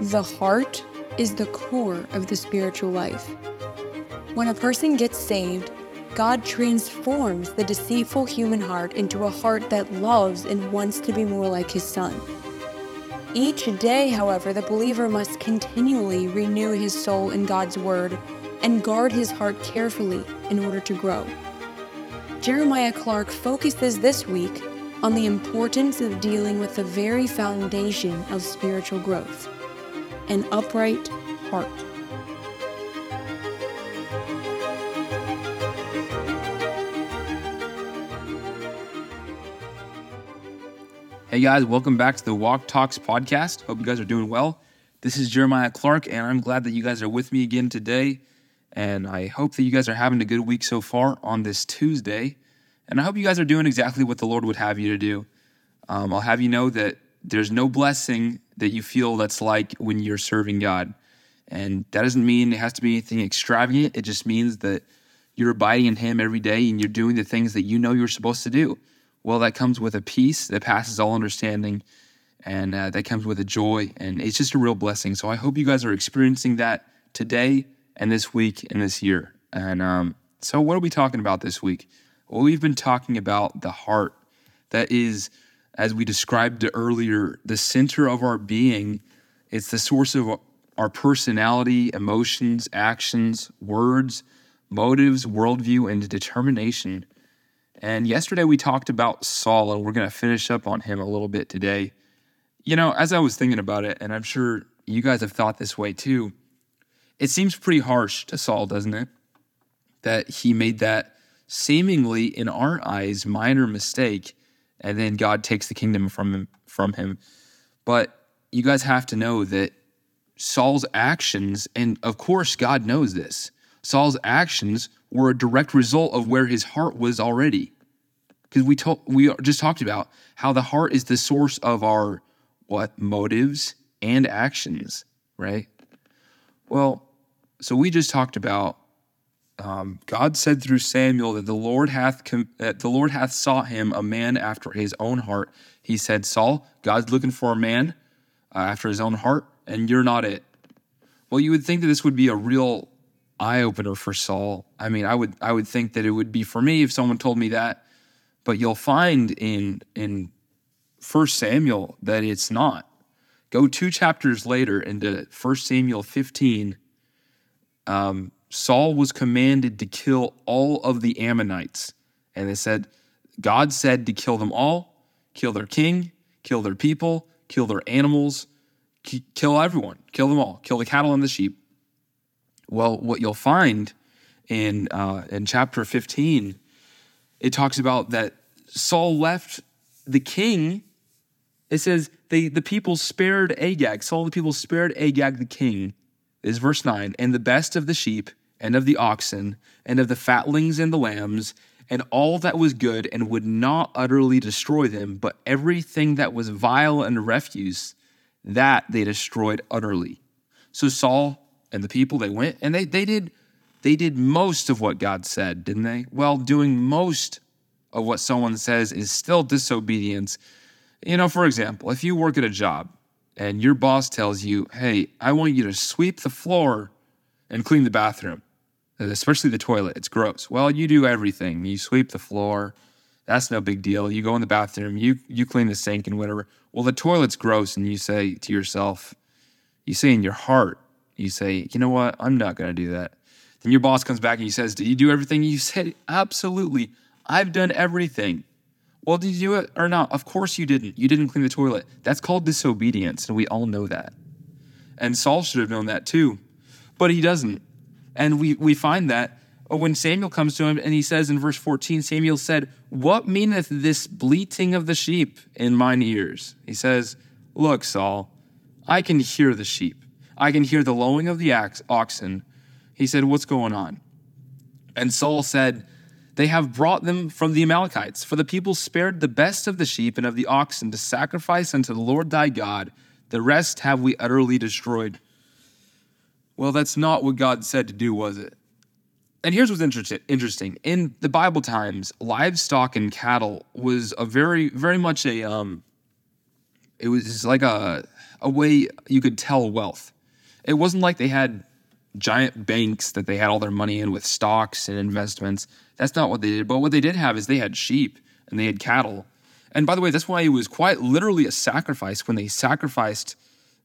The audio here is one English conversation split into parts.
The heart is the core of the spiritual life. When a person gets saved, God transforms the deceitful human heart into a heart that loves and wants to be more like His Son. Each day, however, the believer must continually renew his soul in God's Word and guard his heart carefully in order to grow. Jeremiah Clarke focuses this week on the importance of dealing with the very foundation of spiritual growth an upright heart. Hey guys, welcome back to the Walk Talks podcast. Hope you guys are doing well. This is Jeremiah Clarke, and I'm glad that you guys are with me again today. And I hope that you guys are having a good week so far on this Tuesday. And I hope you guys are doing exactly what the Lord would have you to do. Um, I'll have you know that there's no blessing that you feel that's like when you're serving God. And that doesn't mean it has to be anything extravagant. It just means that you're abiding in Him every day and you're doing the things that you know you're supposed to do. Well, that comes with a peace that passes all understanding, and uh, that comes with a joy, and it's just a real blessing. So I hope you guys are experiencing that today and this week and this year. And um, so, what are we talking about this week? Well, we've been talking about the heart that is, as we described earlier, the center of our being. It's the source of our personality, emotions, actions, words, motives, worldview, and determination. And yesterday we talked about Saul, and we're going to finish up on him a little bit today. You know, as I was thinking about it, and I'm sure you guys have thought this way too, it seems pretty harsh to Saul, doesn't it? That he made that seemingly, in our eyes, minor mistake, and then God takes the kingdom from him. From him. But you guys have to know that Saul's actions, and of course, God knows this, Saul's actions were a direct result of where his heart was already. Because we told we just talked about how the heart is the source of our what motives and actions, right? Well, so we just talked about um, God said through Samuel that the Lord hath com- that the Lord hath sought him a man after his own heart. He said, Saul, God's looking for a man uh, after his own heart, and you're not it. Well, you would think that this would be a real eye opener for Saul. I mean, I would I would think that it would be for me if someone told me that, but you'll find in in First Samuel that it's not. Go two chapters later into First Samuel 15. Um, Saul was commanded to kill all of the Ammonites, and they said God said to kill them all, kill their king, kill their people, kill their animals, kill everyone, kill them all, kill the cattle and the sheep. Well, what you'll find in uh, in chapter 15, it talks about that Saul left the king. It says they the people spared Agag. Saul the people spared Agag the king. Is verse 9, and the best of the sheep and of the oxen and of the fatlings and the lambs and all that was good and would not utterly destroy them, but everything that was vile and refuse, that they destroyed utterly. So Saul and the people they went and they they did they did most of what God said, didn't they? Well, doing most of what someone says is still disobedience. You know, for example, if you work at a job and your boss tells you, "Hey, I want you to sweep the floor and clean the bathroom, especially the toilet. It's gross." Well, you do everything. You sweep the floor. That's no big deal. You go in the bathroom, you you clean the sink and whatever. Well, the toilet's gross and you say to yourself, you say in your heart, you say, you know what? I'm not going to do that. Then your boss comes back and he says, Did you do everything? You said, Absolutely. I've done everything. Well, did you do it or not? Of course you didn't. You didn't clean the toilet. That's called disobedience, and we all know that. And Saul should have known that too, but he doesn't. And we, we find that uh, when Samuel comes to him and he says in verse 14, Samuel said, What meaneth this bleating of the sheep in mine ears? He says, Look, Saul, I can hear the sheep I can hear the lowing of the oxen. He said, What's going on? And Saul said, They have brought them from the Amalekites, for the people spared the best of the sheep and of the oxen to sacrifice unto the Lord thy God. The rest have we utterly destroyed. Well, that's not what God said to do, was it? And here's what's interesting. In the Bible times, livestock and cattle was a very, very much a um, it was like a a way you could tell wealth. It wasn't like they had giant banks that they had all their money in with stocks and investments. That's not what they did. But what they did have is they had sheep and they had cattle. And by the way, that's why it was quite literally a sacrifice when they sacrificed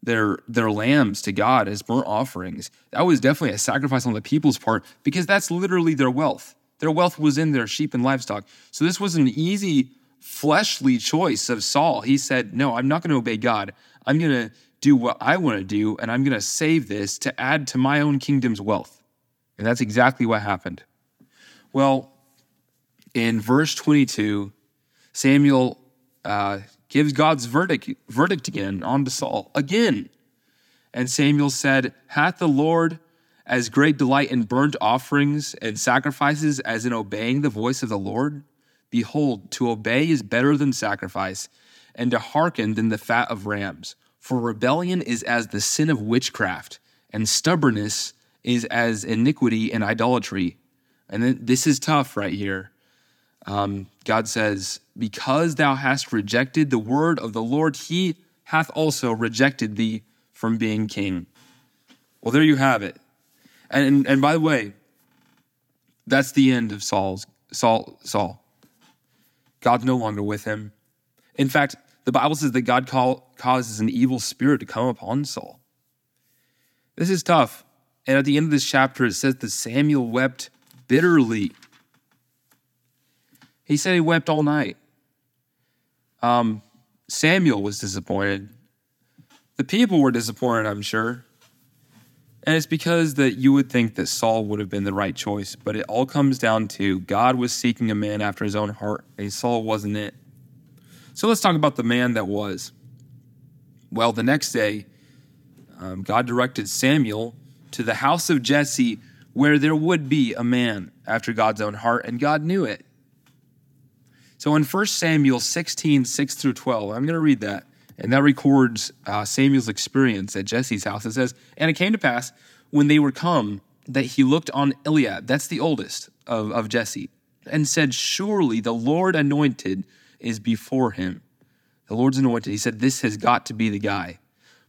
their their lambs to God as burnt offerings. That was definitely a sacrifice on the people's part because that's literally their wealth. Their wealth was in their sheep and livestock. So this was an easy fleshly choice of Saul. He said, "No, I'm not going to obey God. I'm going to do what I want to do and I'm going to save this to add to my own kingdom's wealth." And that's exactly what happened. Well, in verse 22, Samuel uh, gives God's verdict, verdict again on to Saul. Again. And Samuel said, Hath the Lord as great delight in burnt offerings and sacrifices as in obeying the voice of the Lord? Behold, to obey is better than sacrifice, and to hearken than the fat of rams. For rebellion is as the sin of witchcraft, and stubbornness is as iniquity and idolatry. And then, this is tough right here. Um, God says, Because thou hast rejected the word of the Lord, he hath also rejected thee from being king. Well, there you have it. And, and by the way, that's the end of Saul's Saul Saul. God's no longer with him. In fact, the Bible says that God call, causes an evil spirit to come upon Saul. This is tough. And at the end of this chapter, it says that Samuel wept bitterly he said he wept all night. Um, Samuel was disappointed. The people were disappointed, I'm sure. And it's because that you would think that Saul would have been the right choice, but it all comes down to God was seeking a man after his own heart, and Saul wasn't it. So let's talk about the man that was. Well, the next day, um, God directed Samuel to the house of Jesse, where there would be a man after God's own heart, and God knew it. So in 1 Samuel 16, 6 through 12, I'm going to read that. And that records uh, Samuel's experience at Jesse's house. It says, And it came to pass when they were come that he looked on Eliab, that's the oldest of, of Jesse, and said, Surely the Lord anointed is before him. The Lord's anointed. He said, This has got to be the guy.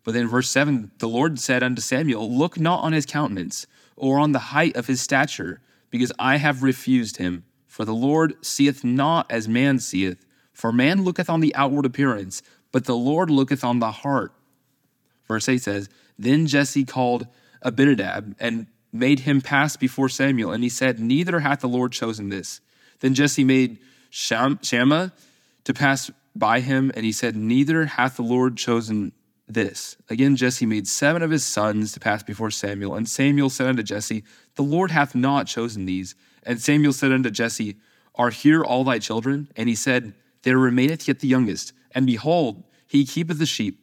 But then verse 7 the Lord said unto Samuel, Look not on his countenance or on the height of his stature, because I have refused him. For the Lord seeth not as man seeth, for man looketh on the outward appearance, but the Lord looketh on the heart. Verse 8 says, Then Jesse called Abinadab and made him pass before Samuel, and he said, Neither hath the Lord chosen this. Then Jesse made Sham- Shammah to pass by him, and he said, Neither hath the Lord chosen this. Again, Jesse made seven of his sons to pass before Samuel, and Samuel said unto Jesse, The Lord hath not chosen these. And Samuel said unto Jesse, Are here all thy children? And he said, There remaineth yet the youngest, and behold, he keepeth the sheep.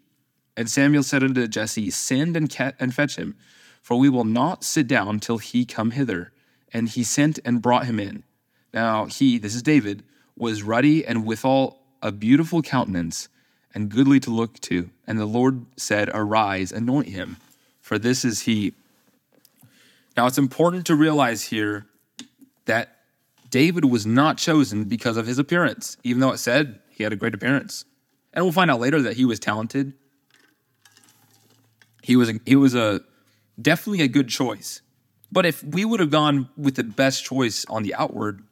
And Samuel said unto Jesse, Send and, and fetch him, for we will not sit down till he come hither. And he sent and brought him in. Now he, this is David, was ruddy and withal a beautiful countenance, and goodly to look to. And the Lord said, Arise, anoint him, for this is he. Now it's important to realize here that David was not chosen because of his appearance, even though it said he had a great appearance. And we'll find out later that he was talented. He was a, he was a definitely a good choice. But if we would have gone with the best choice on the outward,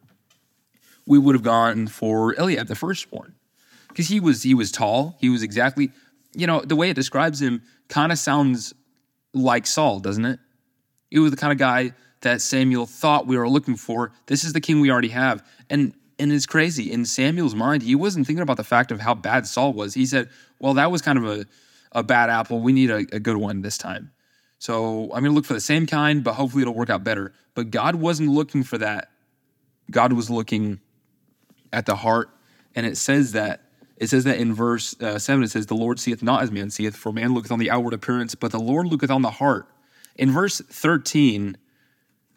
we would have gone for Eliab, the firstborn, because he was he was tall. He was exactly, you know, the way it describes him kind of sounds like Saul, doesn't it? He was the kind of guy that Samuel thought we were looking for. This is the king we already have. And and it's crazy. In Samuel's mind, he wasn't thinking about the fact of how bad Saul was. He said, Well, that was kind of a, a bad apple. We need a, a good one this time. So I'm going to look for the same kind, but hopefully it'll work out better. But God wasn't looking for that. God was looking at the heart. And it says that. It says that in verse uh, 7, it says, The Lord seeth not as man seeth, for man looketh on the outward appearance, but the Lord looketh on the heart. In verse 13,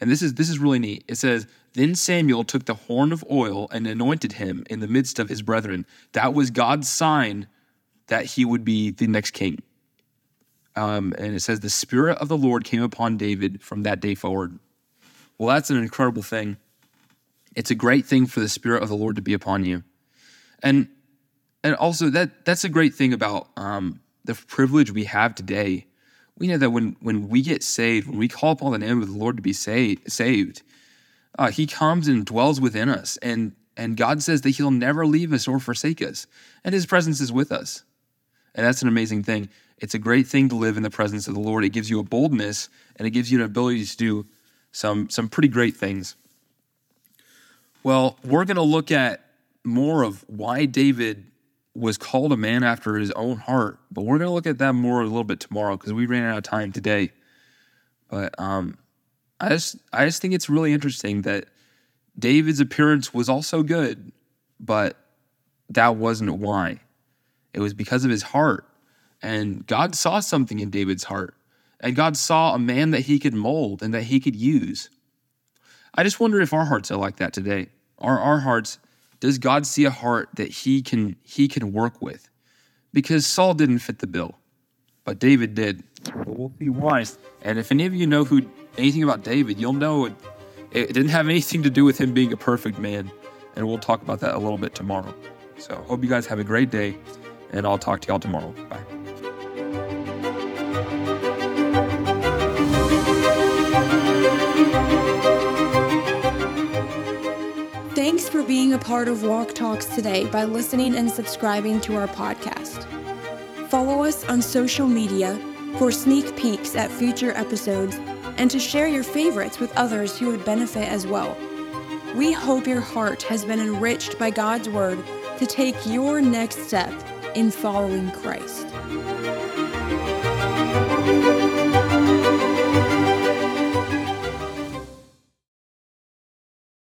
and this is this is really neat. It says, "Then Samuel took the horn of oil and anointed him in the midst of his brethren." That was God's sign that he would be the next king. Um, and it says, "The spirit of the Lord came upon David from that day forward." Well, that's an incredible thing. It's a great thing for the spirit of the Lord to be upon you. And and also that that's a great thing about um, the privilege we have today. We know that when when we get saved, when we call upon the name of the Lord to be saved, saved, uh, He comes and dwells within us, and and God says that He'll never leave us or forsake us, and His presence is with us, and that's an amazing thing. It's a great thing to live in the presence of the Lord. It gives you a boldness, and it gives you an ability to do some some pretty great things. Well, we're going to look at more of why David was called a man after his own heart, but we're going to look at that more a little bit tomorrow because we ran out of time today. But um, I just I just think it's really interesting that David's appearance was also good, but that wasn't why. It was because of his heart, and God saw something in David's heart, and God saw a man that He could mold and that He could use. I just wonder if our hearts are like that today. Are our hearts? Does God see a heart that He can He can work with? Because Saul didn't fit the bill, but David did. But we'll see why. And if any of you know who anything about David, you'll know it, it didn't have anything to do with him being a perfect man. And we'll talk about that a little bit tomorrow. So hope you guys have a great day, and I'll talk to y'all tomorrow. Bye. Being a part of Walk Talks today by listening and subscribing to our podcast. Follow us on social media for sneak peeks at future episodes and to share your favorites with others who would benefit as well. We hope your heart has been enriched by God's Word to take your next step in following Christ.